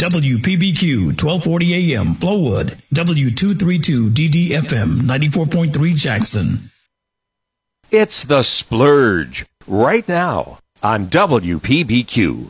WPBQ 1240 AM Flowood W232 DDFM 94.3 Jackson. It's the splurge right now on WPBQ.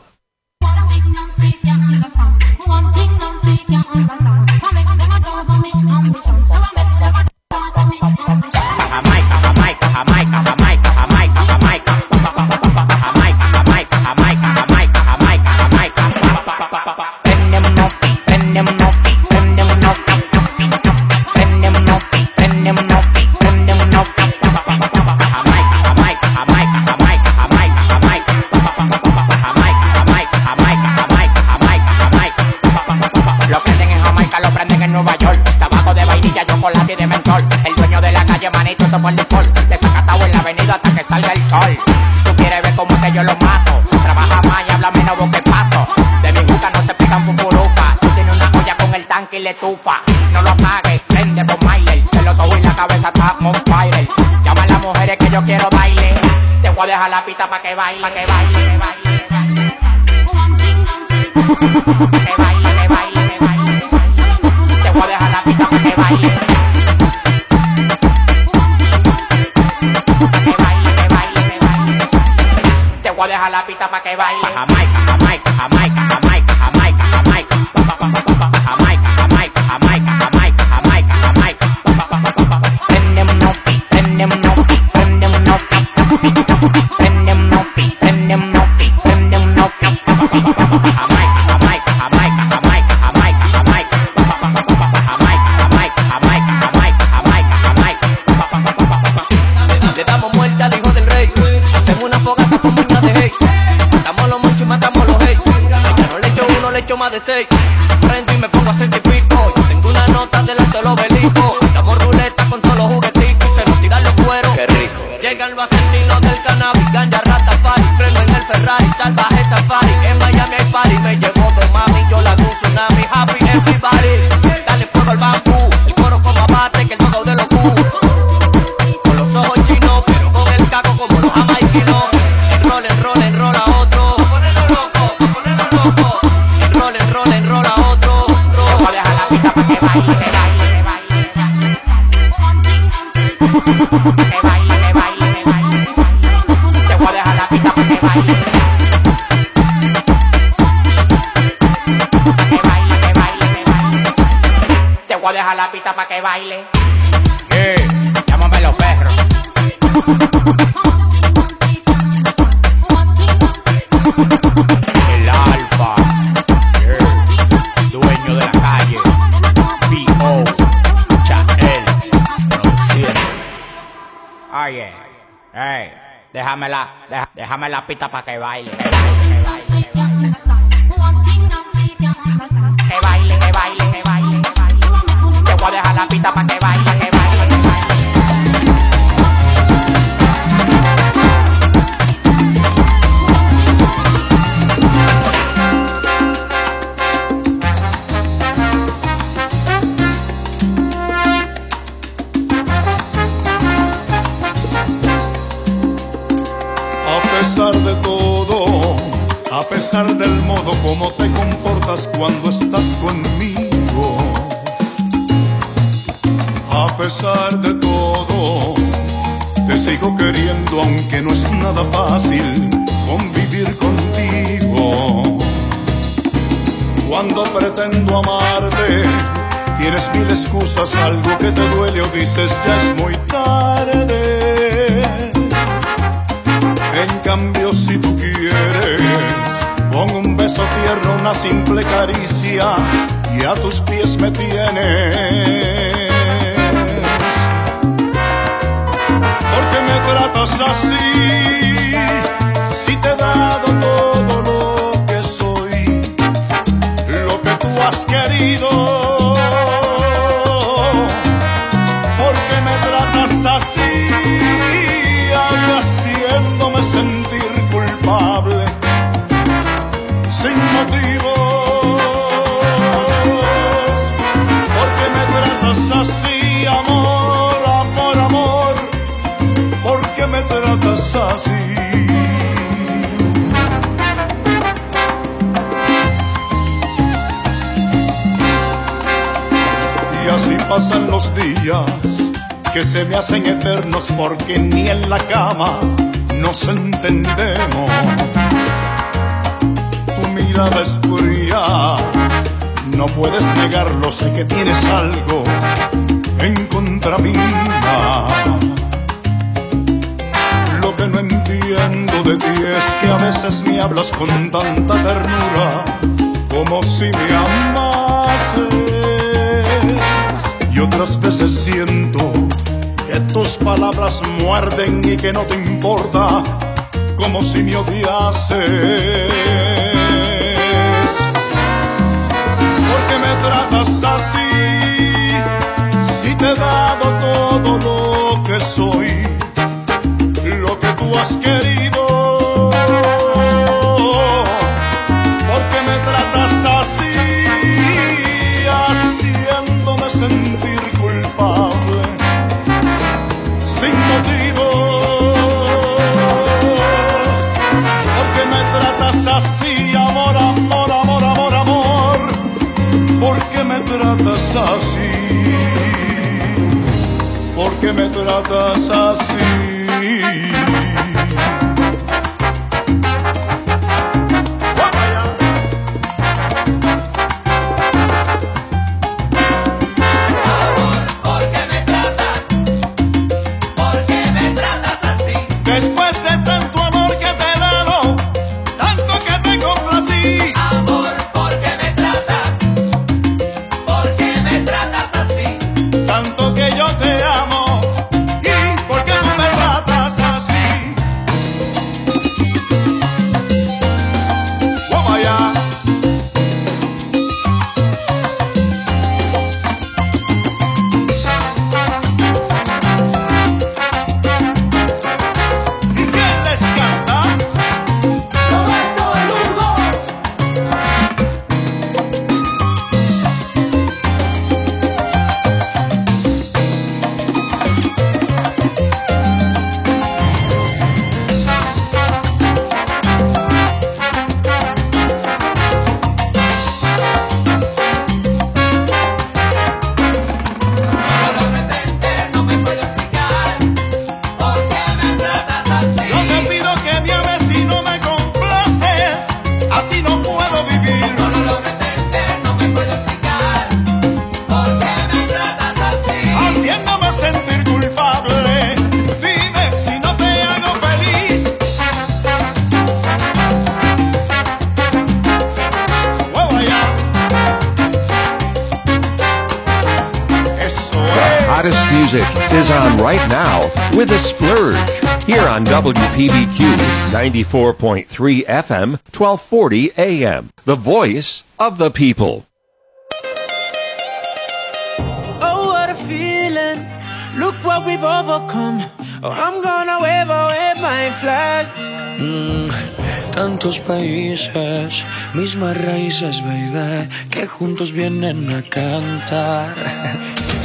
papita pa' que baile, pa' que baile, que baile. Te voy a dejar la pita pa' que baile. Te voy a dejar la pita pa' que baile. Prendo y me pongo a hacer que la pista para que baile. Eh, llámame los perros. El alfa, eh, dueño de la calle, B.O. Chael, Oye, hey, déjame la, déjame la pista para que baile. pa' que que. A pesar de todo, a pesar del modo como te comportas cuando estás conmigo a pesar de todo. Te sigo queriendo aunque no es nada fácil convivir contigo. Cuando pretendo amarte, tienes mil excusas, algo que te duele o dices ya es muy tarde. En cambio, si tú quieres, con un beso tierno, una simple caricia, y a tus pies me tienes. tratas así? Si te he dado todo lo que soy, lo que tú has querido. Pasan los días que se me hacen eternos porque ni en la cama nos entendemos. Tu mirada es fría, no puedes negarlo, sé que tienes algo en contra mía. Lo que no entiendo de ti es que a veces me hablas con tanta ternura como si me amases y otras veces siento que tus palabras muerden y que no te importa como si me odiases. ¿Por qué me tratas así? Si te he dado todo lo que soy, lo que tú has querido. ¿Por qué me tratas así? A splurge here on WPBQ 94.3 FM, 1240 AM. The voice of the people. Oh, what a feeling. Look what we've overcome. Oh, I'm gonna wave, wave my flag. Mm, tantos países, mismas raíces, baby, que juntos vienen a cantar.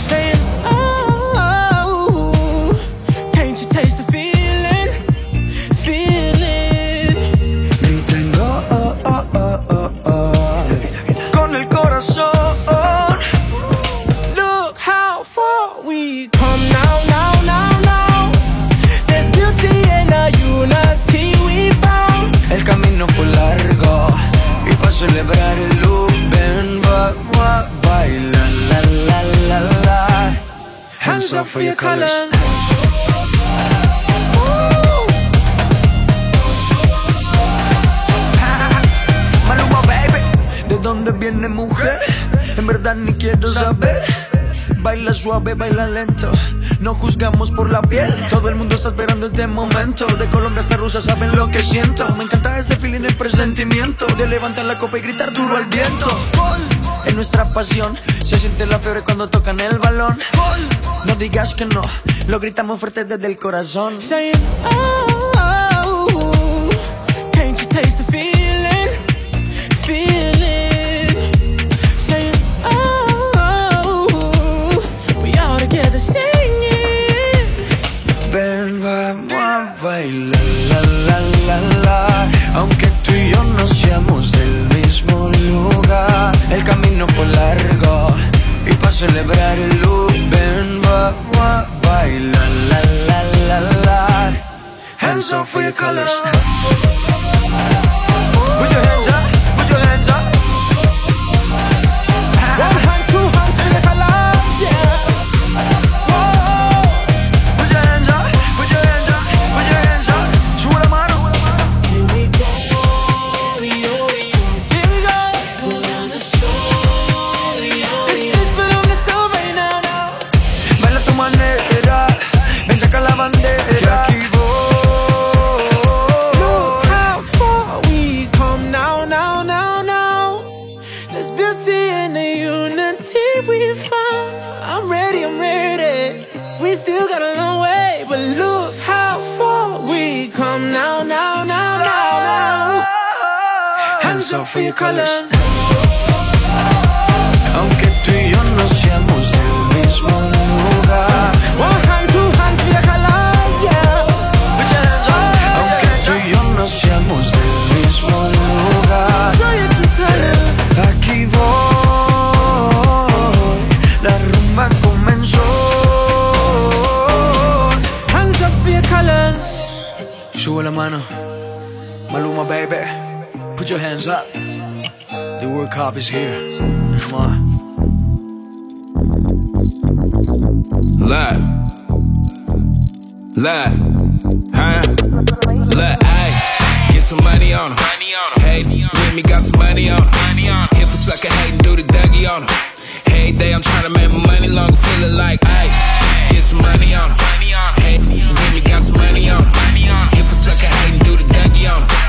baila, la, la, la, la. Hands up for your colors. Maluma, baby. ¿De dónde viene mujer? En verdad ni quiero saber. Baila suave, baila lento. No juzgamos por la piel. Todo el mundo está esperando este momento. De Colombia hasta Rusia saben lo que siento. Me encanta este feeling, el presentimiento. De levantar la copa y gritar duro al viento. En nuestra pasión se siente la fiebre cuando tocan el balón. No digas que no, lo gritamos fuerte desde el corazón. Saying, oh, oh, can't you taste the feeling? Feeling. Saying, oh, we all together singing. Ven, vamos a bailar, la, la, la, la. Aunque tú y yo no seamos camino por largo y para celebrar el luz ven va, va, baila la la la la. Hands up for your colors. Put your hands up. Your colors. Aunque tú y yo no seamos del mismo lugar. One hand, two hands the colors, yeah. Put your hands up. Aunque tú y yo no seamos del mismo lugar. Aquí voy, la rumba comenzó. Hands up for your colors. Sube la mano, Maluma baby, put your hands up. The World Cup is here. Come on. Look. Look. Huh? Look, ayy. Get some money on him. Hey, with me, got some money on him. If a sucker hating, do the Dougie on him. Hey, day, I'm tryna make my money longer, feeling like, ayy. Get some money on him. Hey, with me, got some money on him. If a sucker hating, do the Dougie on him.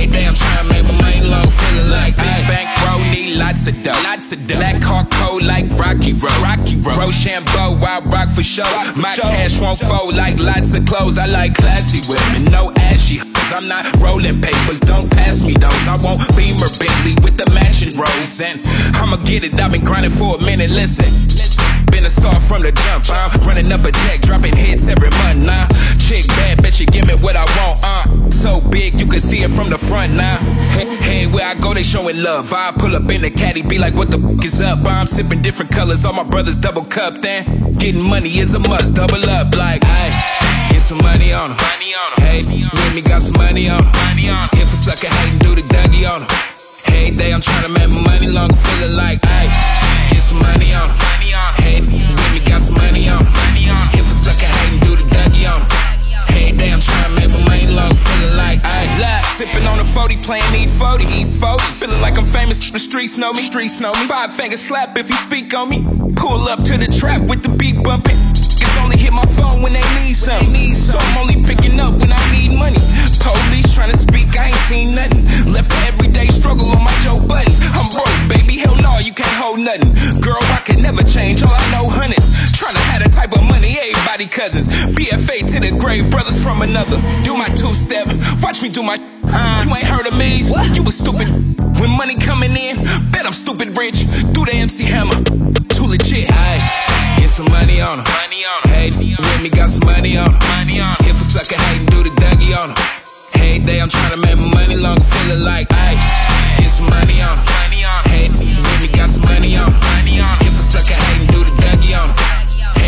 Hey, day, I'm tryna make my money longer, feeling like, ayy. Bankroll, need lots of dough. Lots of dough. Black car cold like Rocky Road. Rocky Road. Rochambeau, I rock for show. My cash won't fold like lots of clothes. I like classy women, no ashy. I'm not rolling papers, don't pass me those. I won't Beamer Bentley with the matching rose. And I'ma get it, I've been grinding for a minute, listen. Been a star from the jump, I'm running up a check, dropping hits every month now. Chick bad, bet you give me what I want, uh. So big, you can see it from the front now. Hey, hey, where I go, they showing love. I pull up in the caddy, be like, what the fuck is up? I'm sipping different colors, all my brothers double cup, then. Getting money is a must, double up, like, ayy. Get some money on 'em. Hey, with me got some money on 'em. If a sucker hating, do the Dougie on 'em. Hey, day, I'm tryna make my money longer, feeling like, ayy. Get some money on 'em. Got some money on 'em. If a sucker hating, do the Dougie on 'em. Hey, day, I'm tryna make my money longer, feeling like, ayy. Sipping on a 40, playing E40, E40. Feelin' like I'm famous, the streets know me, streets know me. Five finger slap if you speak on me. Pull up to the trap with the beat bumpin'. It's only hit my phone when they need something. So I'm only cousins. BFA to the grave, brothers from another. Do my two step. Watch me do my. Uh, you ain't heard of me. You was stupid. When money coming in, bet I'm stupid rich. Do the MC Hammer. Too legit. Ayy. Get some money on money on 'em. Hey, with me got some money on money on 'em. If a sucker hating, do the Dougie on 'em. Hey, day, I'm tryna make my money longer, feeling like, ayy. Get some money on money on 'em. Hey, with me got some money on money on 'em. If a sucker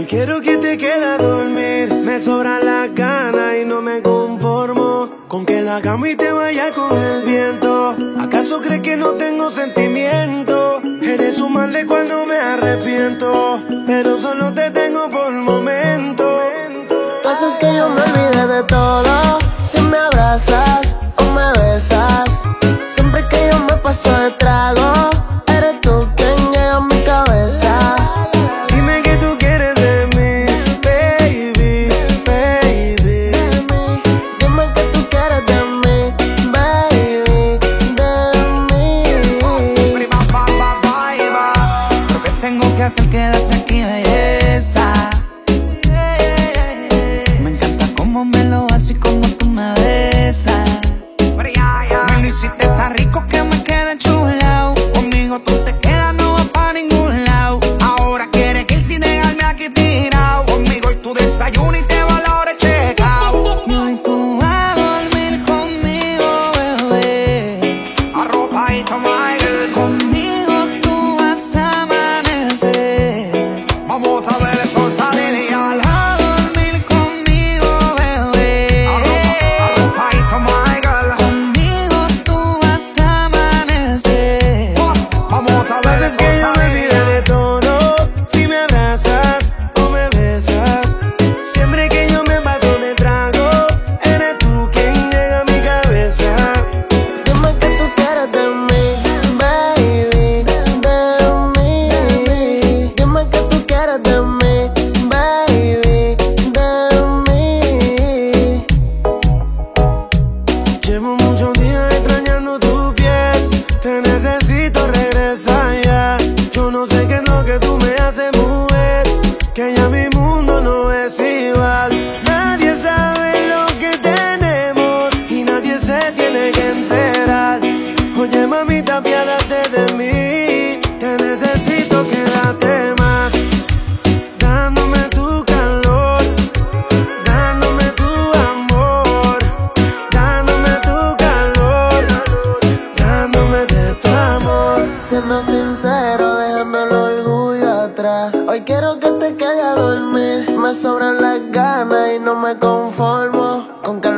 Hoy quiero que te quede a dormir. Me sobran las ganas y no me conformo con que la cama y te vaya con el viento. ¿Acaso crees que no tengo sentimiento? Eres un mal de cuando me arrepiento, pero solo te tengo por momento. Haces que yo me olvide de todo Si me abrazas o me besas Siempre que yo me paso de trago hacer quedarte aquí, belleza.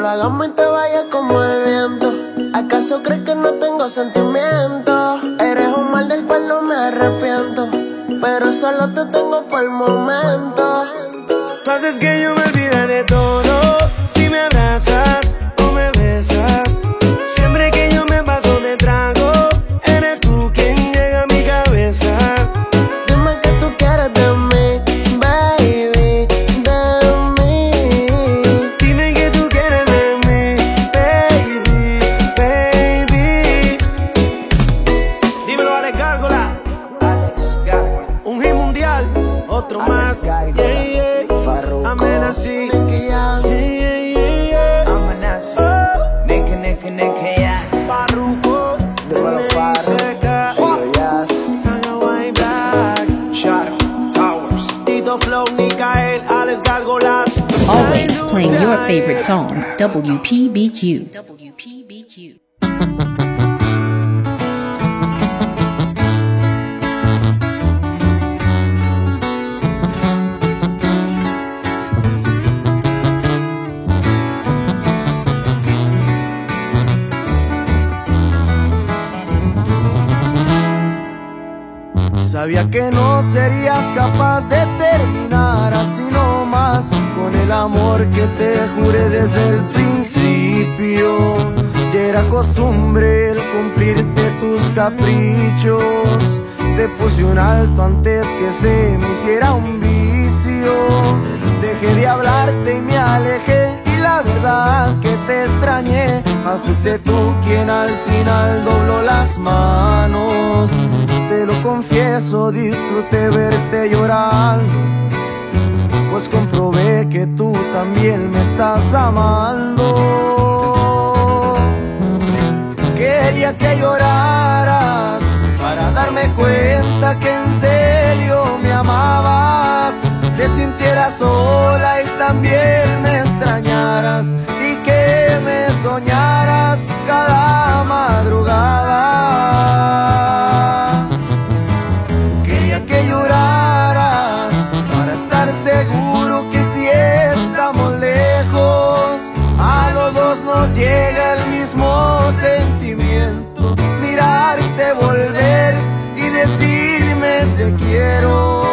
Lo hagamos y te vayas como el viento. ¿Acaso crees que no tengo sentimientos? Eres un mal del cual no me arrepiento. Pero solo te tengo por el momento. Pasa es que yo me WPBQ. WPBQ. Sabía que no serías el amor que te juré desde el principio. Y era costumbre el cumplirte tus caprichos. Te puse un alto antes que se me hiciera un vicio. Dejé de hablarte y me alejé. Y la verdad que te extrañé. Mas fuiste tú quien al final dobló las manos. Te lo confieso, disfruté verte llorando. Pues comprobé que tú también me estás amando. Quería que lloraras para darme cuenta que en serio me amabas. Te sintieras sola y también me extrañaras y que me soñaras cada madrugada. Seguro que si estamos lejos, a los dos nos llega el mismo sentimiento. Mirarte volver y decirme te quiero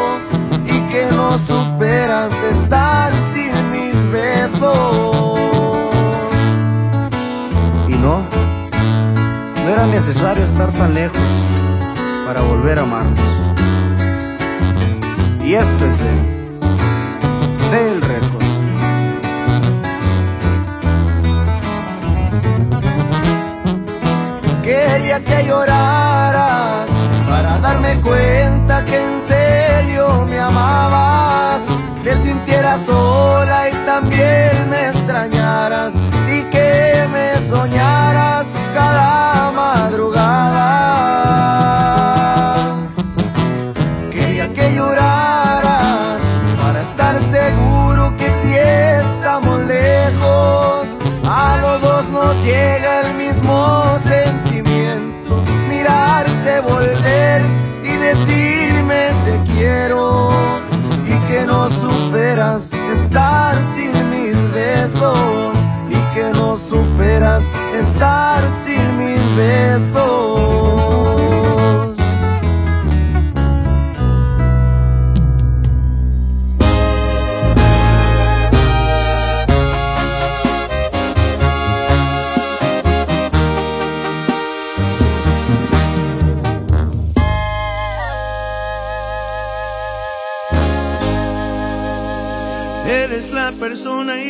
y que no superas estar sin mis besos. Y no, no era necesario estar tan lejos para volver a amarnos. Y esto es de Quería que lloraras para darme cuenta que en serio me amabas. Te sintieras sola y también me extrañaras y que me soñaras cada madrugada. Quería que lloraras para estar seguro que si estamos lejos, a los dos nos llega el volver y decirme te quiero y que no superas estar sin mis besos y que no superas estar sin mis besos. Persona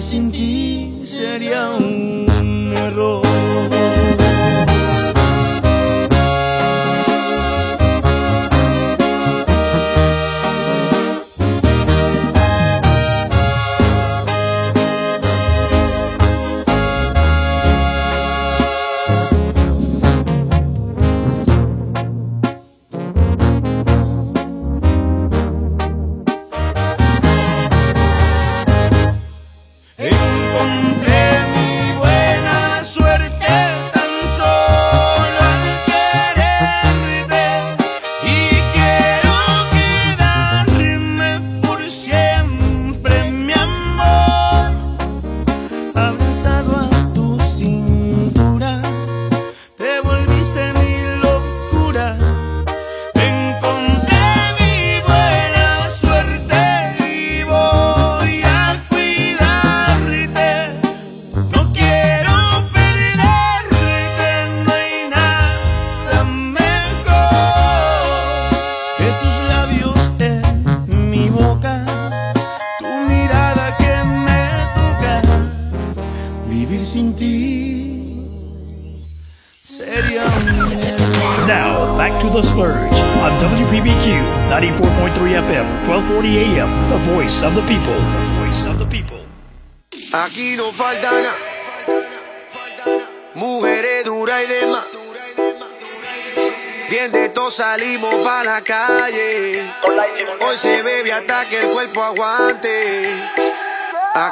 Vivir sin ti sería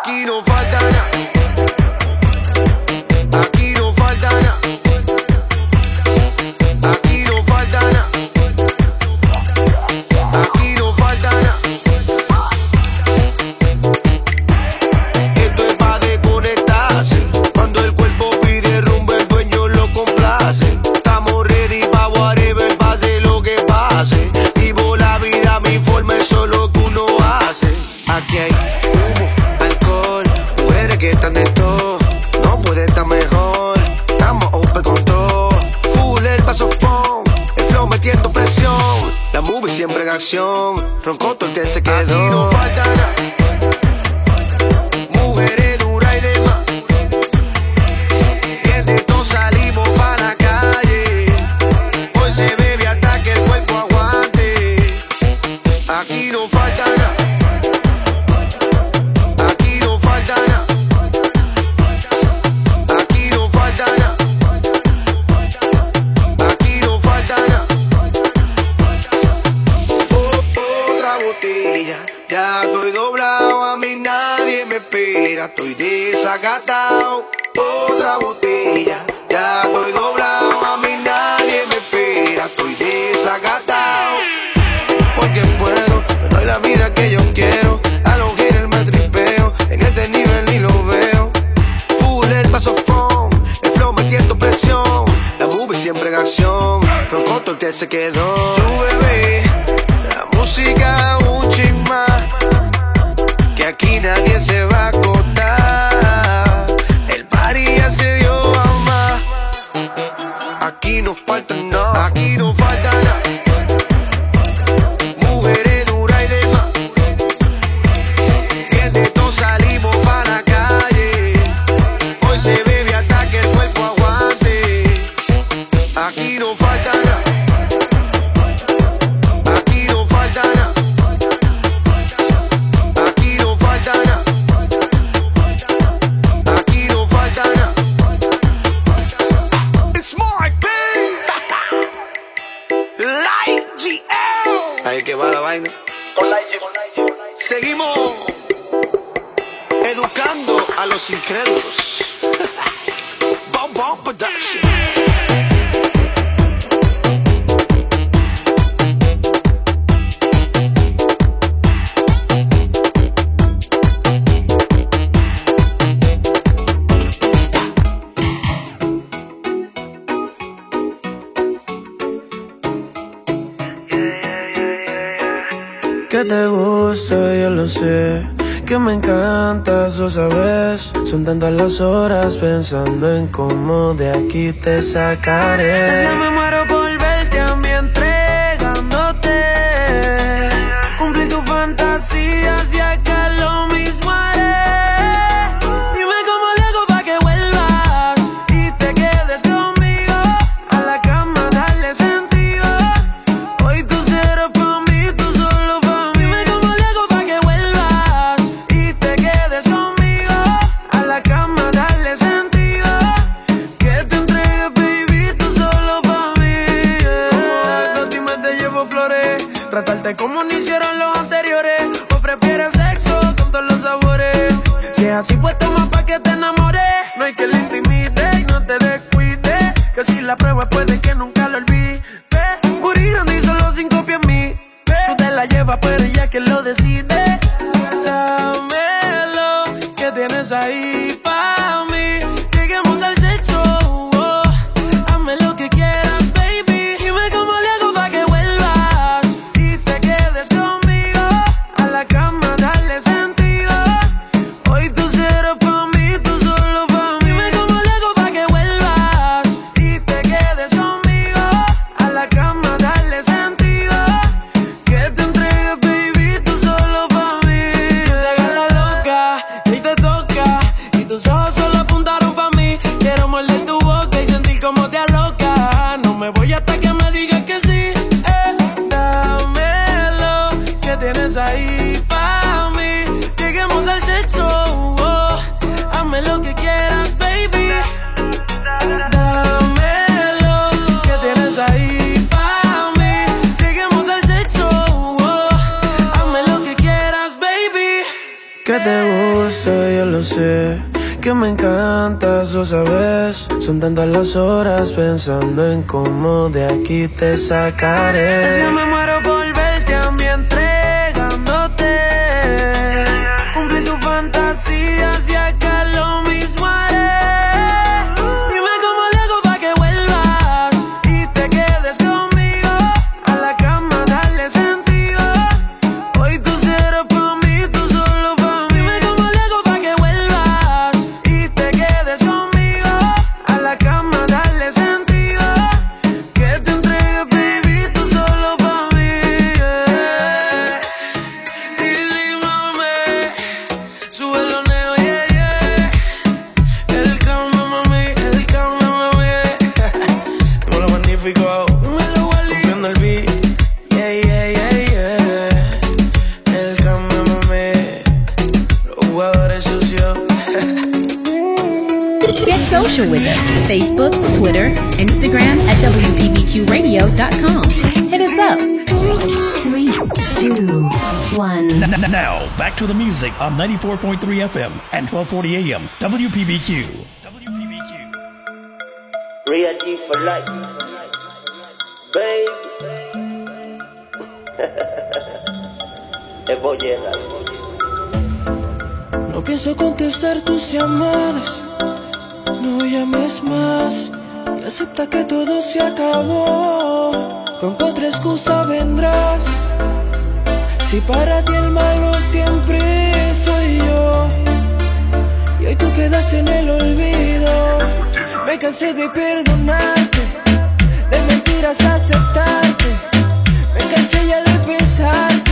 Aquí Son tantas las horas pensando en cómo de aquí te sacaré. nueva, pero ya que Contando las horas pensando en cómo de aquí te sacaré. Si me muero With us Facebook, Twitter, Instagram at WPBQRadio.com. Hit us up. Three, two, one. Now, back to the music on 94.3 FM and 1240 AM. WPBQ. WPBQ. Ready for life. Baby. Evoyera. No pienso contestar tus llamadas. vez más y acepta que todo se acabó. Con otra excusa vendrás. Si para ti el malo siempre soy yo y hoy tú quedas en el olvido. Me cansé de perdonarte, de mentiras aceptarte. Me cansé ya de pensarte.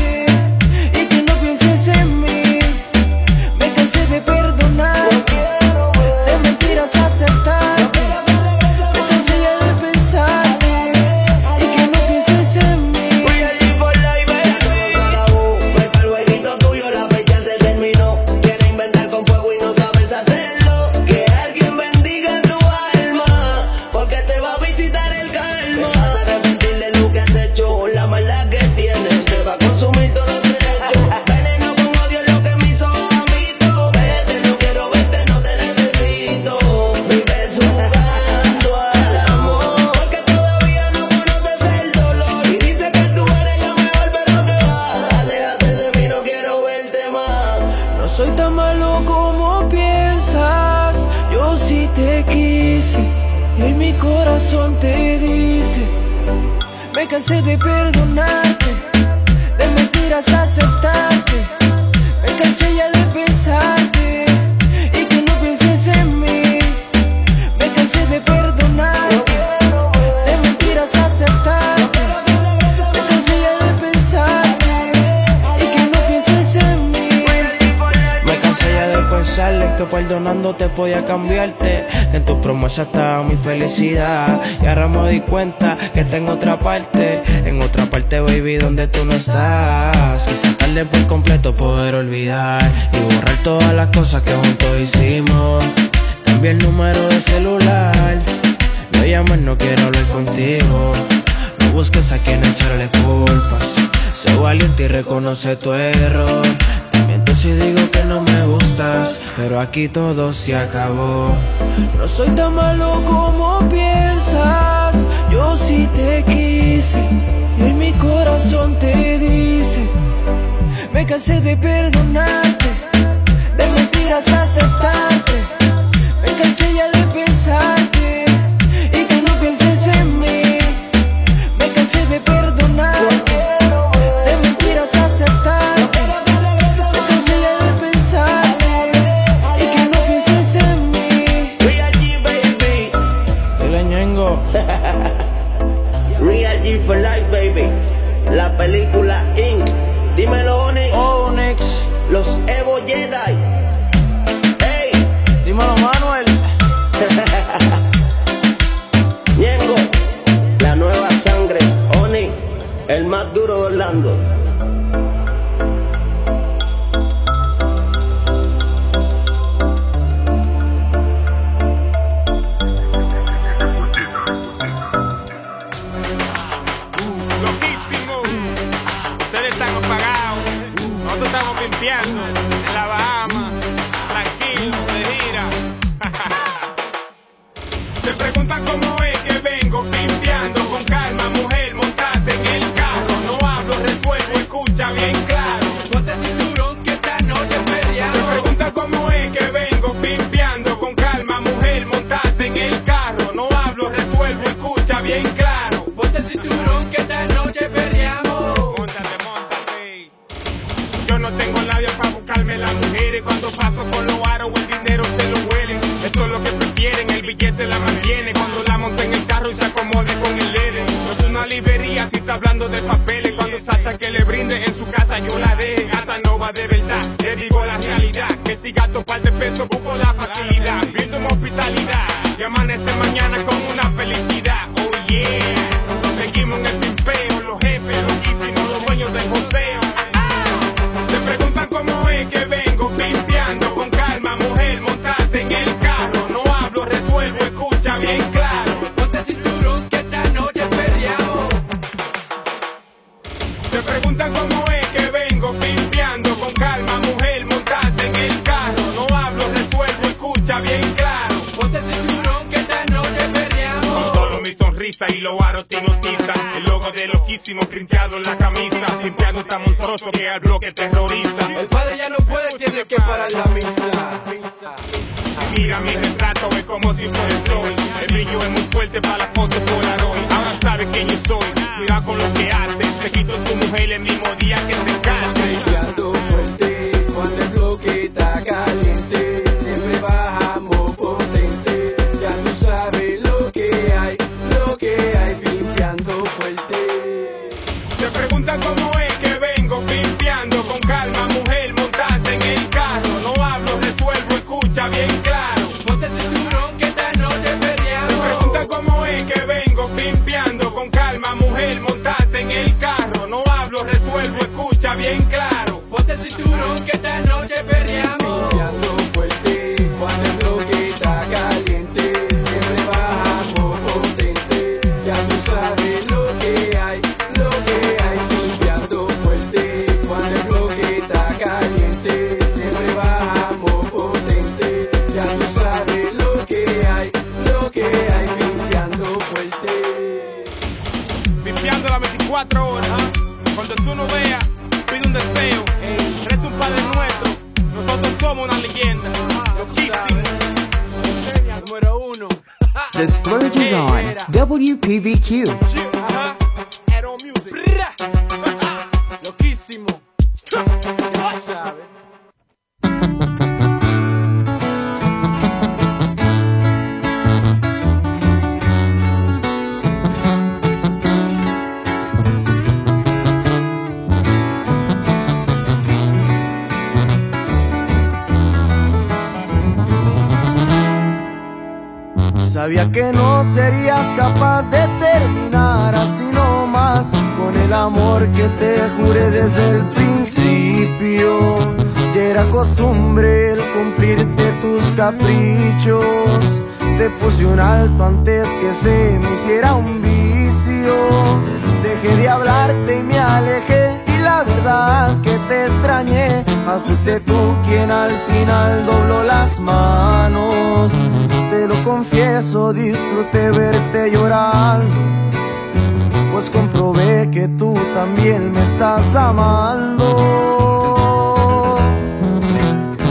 me cansé de perdonarte, de mentiras aceptarte, me cansé ya de pensarte. que perdonando te podía cambiarte. Que en tu promesa estaba mi felicidad. Y ahora me di cuenta que está en otra parte. En otra parte, baby, donde tú no estás. Quizás tarde por completo poder olvidar. Y borrar todas las cosas que juntos hicimos. Cambié el número de celular. No llames, no quiero hablar contigo. No busques a quien echarle culpas. Sé valiente y reconoce tu error. También tú si digo que no me pero aquí todo se acabó. No soy tan malo como piensas, yo sí te quise y hoy mi corazón te dice, me cansé de perdonarte, de mentiras aceptarte, me cansé ya de pensar que nos. El logo de loquísimo printeado en la camisa. Limpiando tan monstruoso que al bloque terroriza. El padre ya no puede, tiene que parar la misa. Mira mi retrato, es como si fuera el sol. El brillo es muy fuerte para la foto polaroid. Ahora sabes que yo soy, mira con lo que haces. Te quito tu mujer el mismo día que te cases. fuerte cuando el bloque está caliente. WPBQ. Sabía que no serías capaz de terminar así nomás con el amor que te juré desde el principio. Ya era costumbre el cumplirte tus caprichos. Te puse un alto antes que se me hiciera un vicio. Dejé de hablarte y me alejé. Y la verdad que te extrañé. Mas fuiste tú quien al final dobló las manos. Te lo confieso, disfruté verte llorando. Pues comprobé que tú también me estás amando.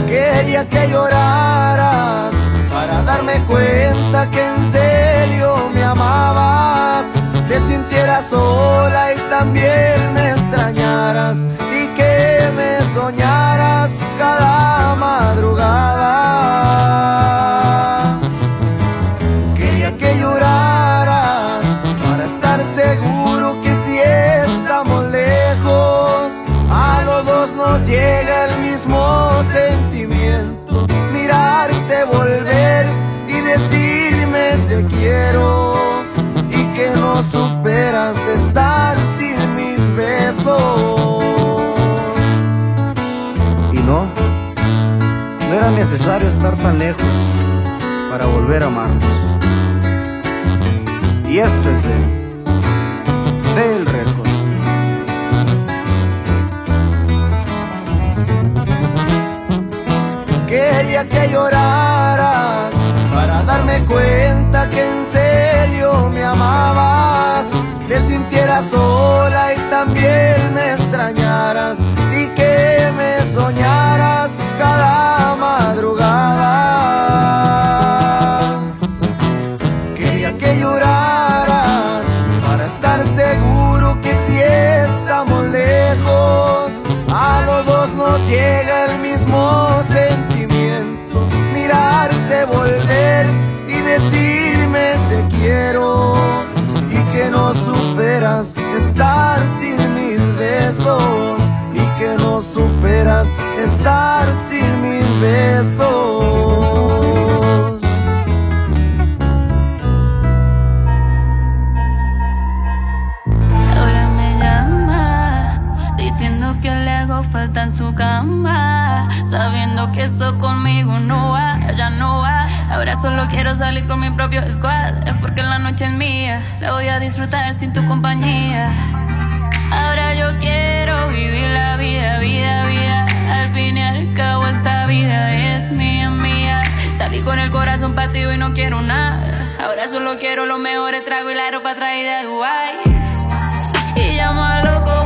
Quería que lloraras para darme cuenta que en serio me amabas. Te sintieras sola y también me extrañaras y que me soñaras cada madrugada. Llega el mismo sentimiento. Mirarte volver y decirme te quiero y que no superas estar sin mis besos. Y no, no era necesario estar tan lejos para volver a amarnos. Y esto es de Quería que lloraras para darme cuenta que en serio me amabas. Te sintieras sola y también me extrañaras y que me soñaras cada madrugada. Quería que lloraras para estar seguro que si estamos lejos, a los dos nos llega decirme te quiero y que no superas estar sin mis besos y que no superas estar sin mis besos. Ahora me llama diciendo que le hago falta en su cama, sabiendo que eso conmigo no va, ya no va. Ahora solo quiero salir con mi propio squad, es porque la noche es mía, la voy a disfrutar sin tu compañía. Ahora yo quiero vivir la vida, vida, vida. Al fin y al cabo esta vida es mía, mía. Salí con el corazón partido y no quiero nada. Ahora solo quiero los mejores tragos y la ropa traída de Dubai. Y llámalo como tú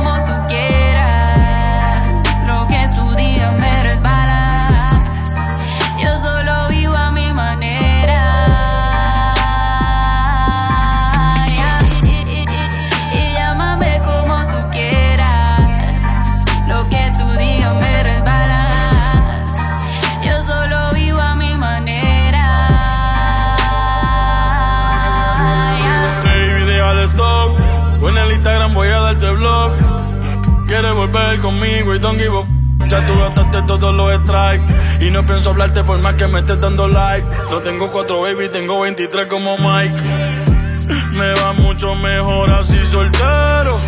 Conmigo y don't give Ya tú gastaste todos los strikes. Y no pienso hablarte por más que me estés dando like. No tengo cuatro baby, tengo 23 como Mike. Me va mucho mejor así soltero.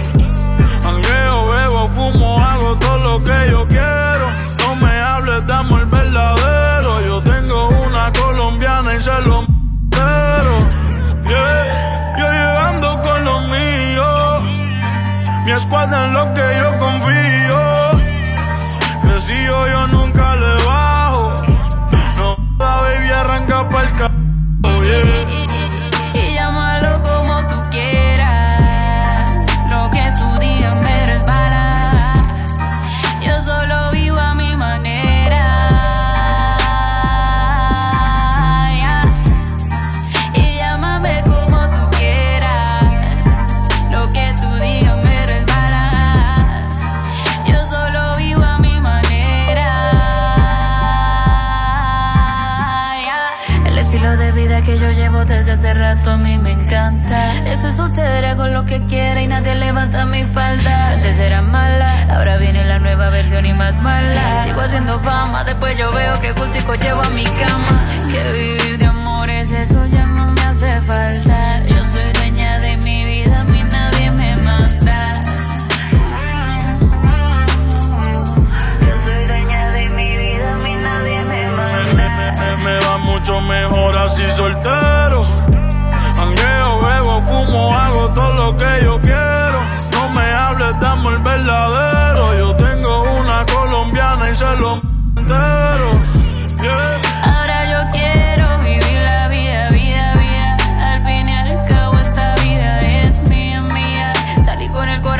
Angueo, bebo, fumo, hago todo lo que yo quiero. No me hables de amor verdadero. Yo tengo una colombiana y se lo pero yeah. Los míos. Mi escuadra en lo que yo confío. Crecido yo nunca le bajo. No, la baby arranca pa'l ca... Soy soltera, hago lo que quiera y nadie levanta mi falda. Antes era mala, ahora viene la nueva versión y más mala. Sigo haciendo fama, después yo veo que gustico llevo a mi cama. Que vivir de amores, eso ya no me hace falta. Yo soy dueña de mi vida, a mí nadie me manda. Yo soy dueña de mi vida, a nadie me me va mucho mejor así soltero. Fumo, hago todo lo que yo quiero. No me hables de amor verdadero. Yo tengo una colombiana y se lo entero. Yeah. Ahora yo quiero vivir la vida, vida, vida. Al fin y al cabo esta vida es mía, mía. Salí con el corazón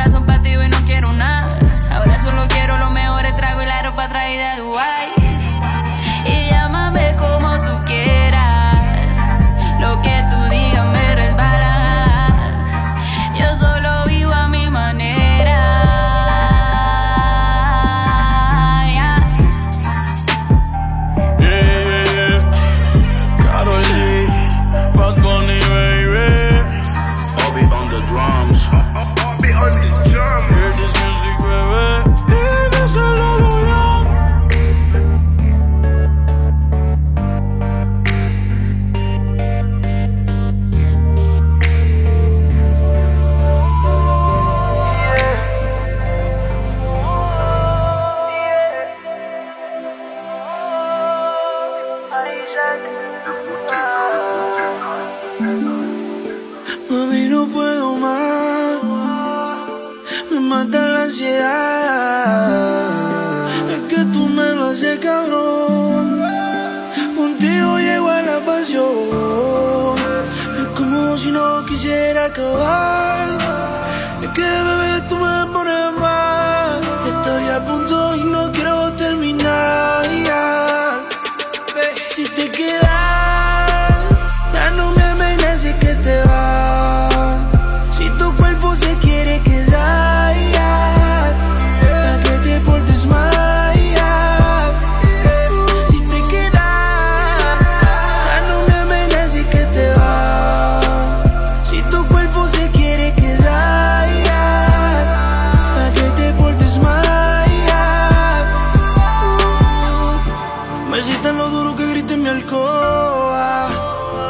Lo duro que grité mi alcoba.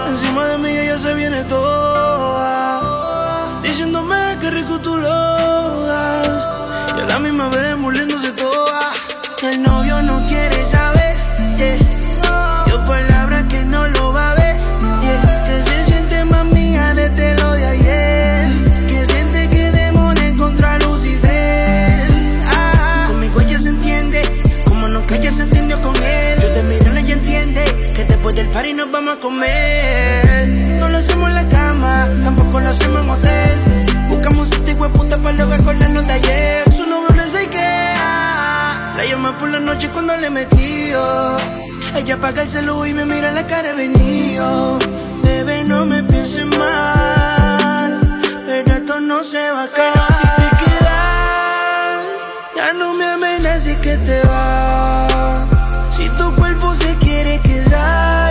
Encima de mí ella se viene toda. Diciéndome que rico tú lo das. Y a la misma vez muriéndose No lo hacemos en la cama, tampoco lo hacemos en hotel. Buscamos un tipo de puta para luego acordarnos de ayer. Su novio le sé que la llama por la noche cuando le metió. Ella apaga el celu y me mira la cara de venido. Bebé, no me pienses mal, pero esto no se va a acabar. Si te quedas, ya no me amenaces que te vas. Si tu cuerpo se quiere quedar,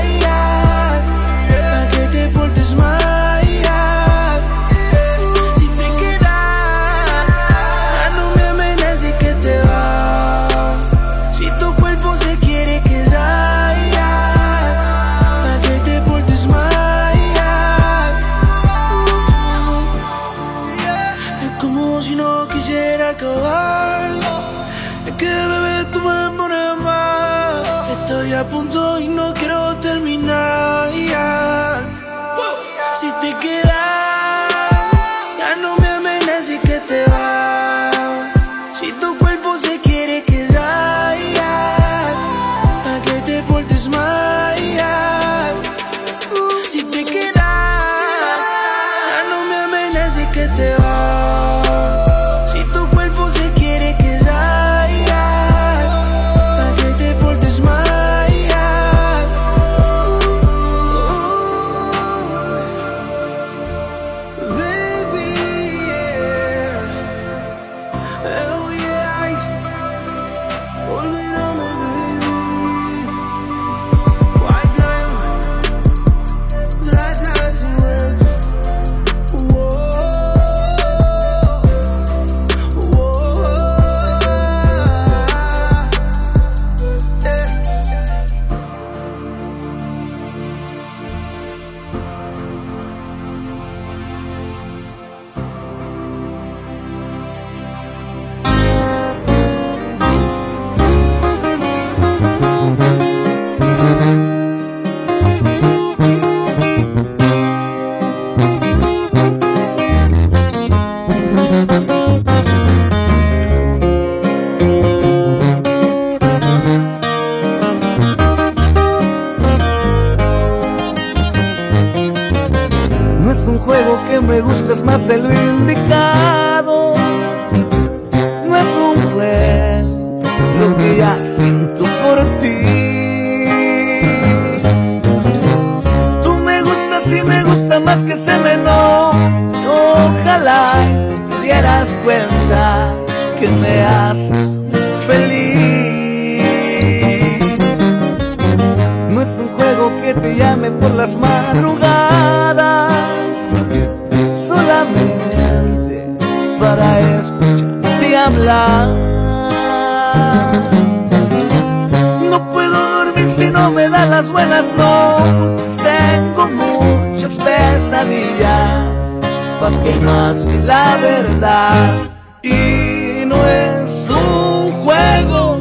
me da las buenas noches, tengo muchas pesadillas, pa' que más que la verdad. Y no es un juego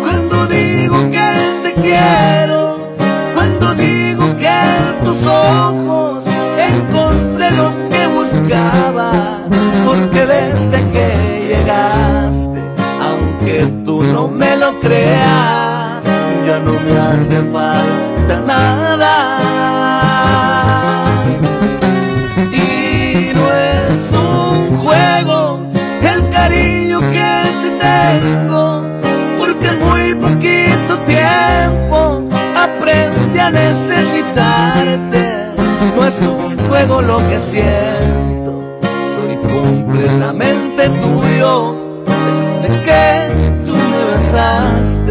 cuando digo que te quiero, cuando digo que en tus ojos encontré lo que buscaba, porque desde que llegaste, aunque tú no me lo creas, no me hace falta nada. Y no es un juego el cariño que te tengo, porque en muy poquito tiempo aprendí a necesitarte. No es un juego lo que siento, soy completamente tuyo desde que tú me besaste.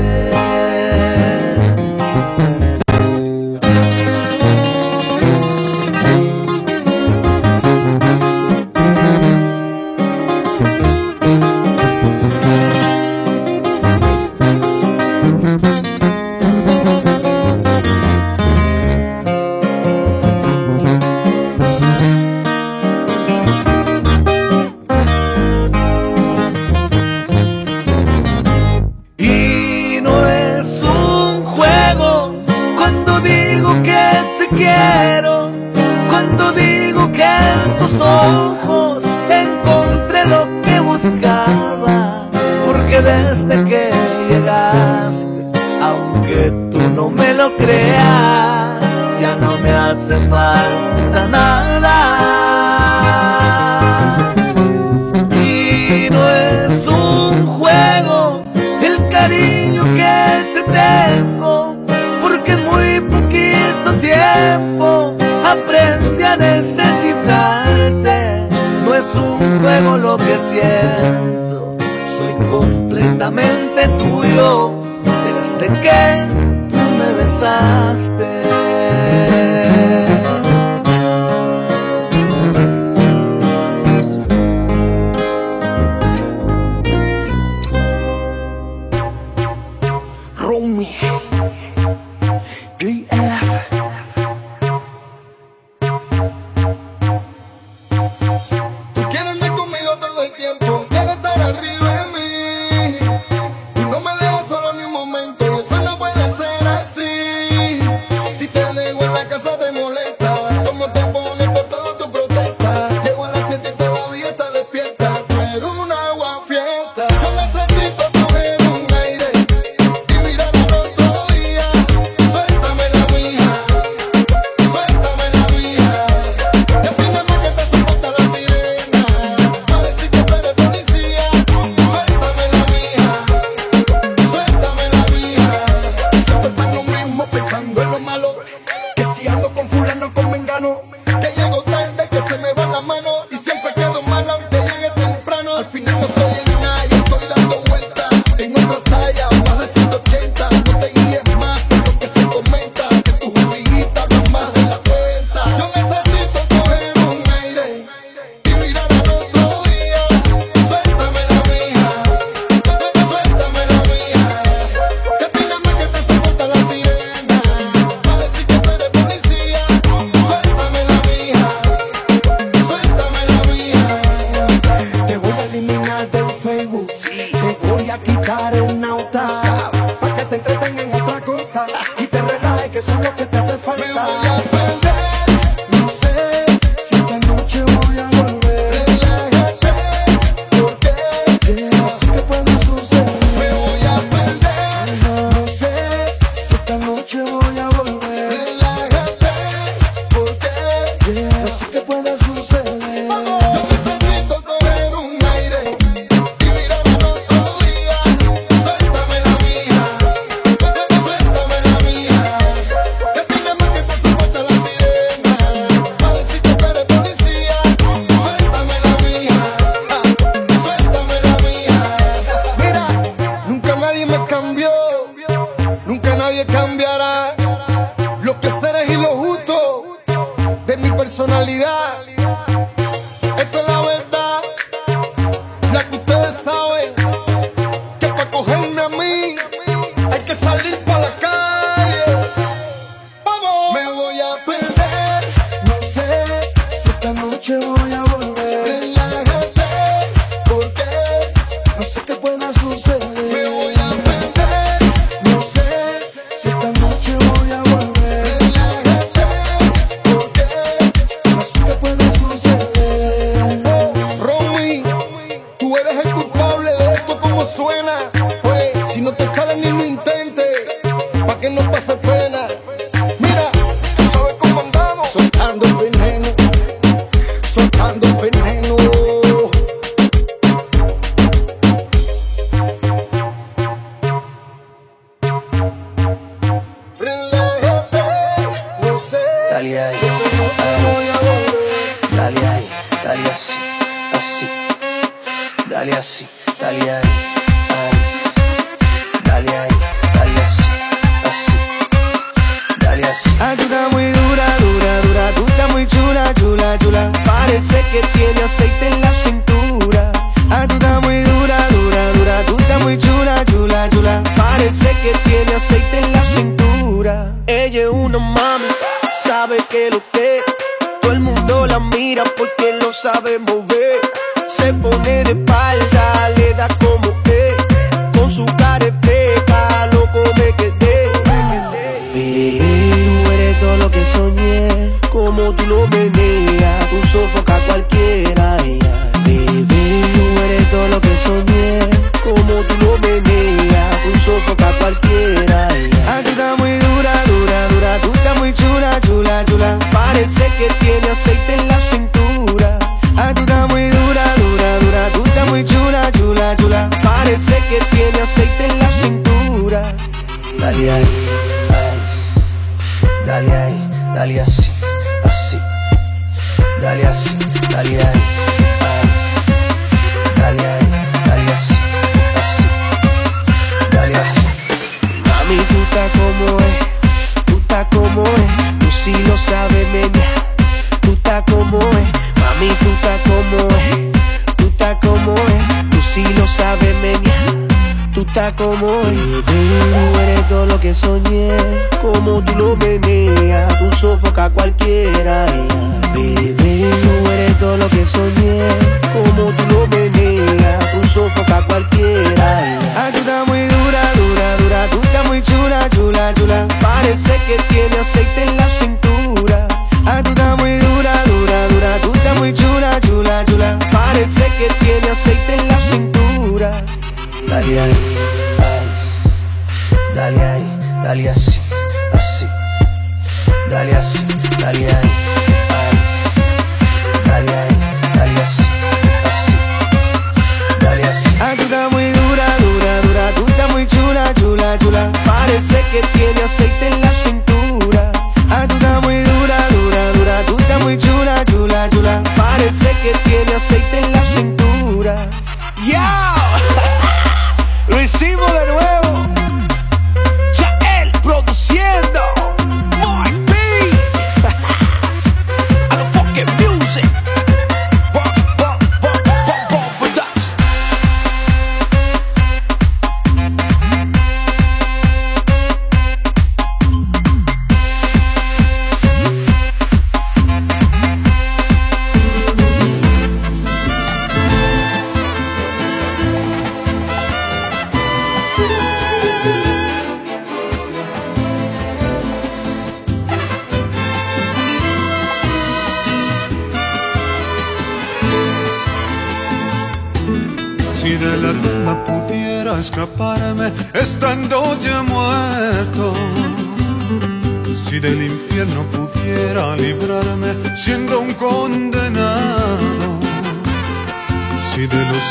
yo venía, tú sofoca cualquiera. Bebé, tú eres todo lo que soñé, como tú lo venías, tú sofoca cualquiera. Ayuda muy dura, dura, dura, dura, muy chula, chula, chula. Parece que tiene aceite en la cintura. Ayuda muy dura, dura, dura, dura, muy chula, chula, chula. Parece que tiene aceite en la cintura. Dale ahí, ay, dale ahí, dale así. calidad.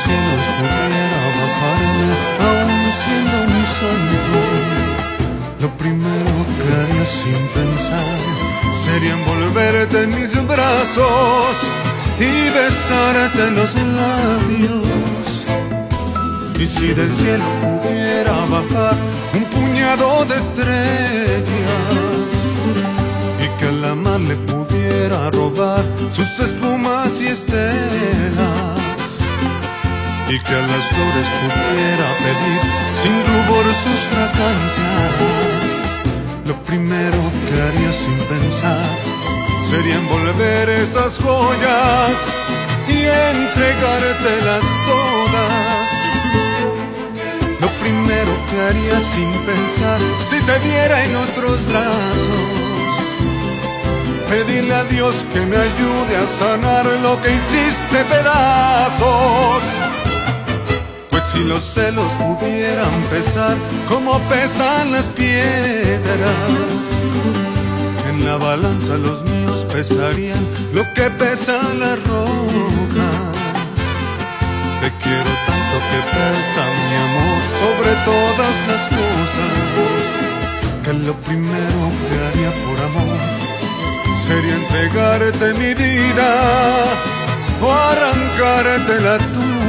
cielos pudiera bajarme, aún siendo muy santo, lo primero que haría sin pensar sería envolverte en mis brazos y besarte los labios. Y si del cielo pudiera bajar un puñado de estrellas y que a la mar le pudiera robar sus espumas y estelas y que a las flores pudiera pedir sin rubor sus fragancias. Lo primero que haría sin pensar sería envolver esas joyas y entregártelas todas. Lo primero que haría sin pensar si te viera en otros brazos. Pedirle a Dios que me ayude a sanar lo que hiciste pedazos. Si los celos pudieran pesar como pesan las piedras, en la balanza los míos pesarían lo que pesan las rocas. Te quiero tanto que pesa mi amor sobre todas las cosas, que lo primero que haría por amor sería entregarte mi vida o arrancarte la tuya.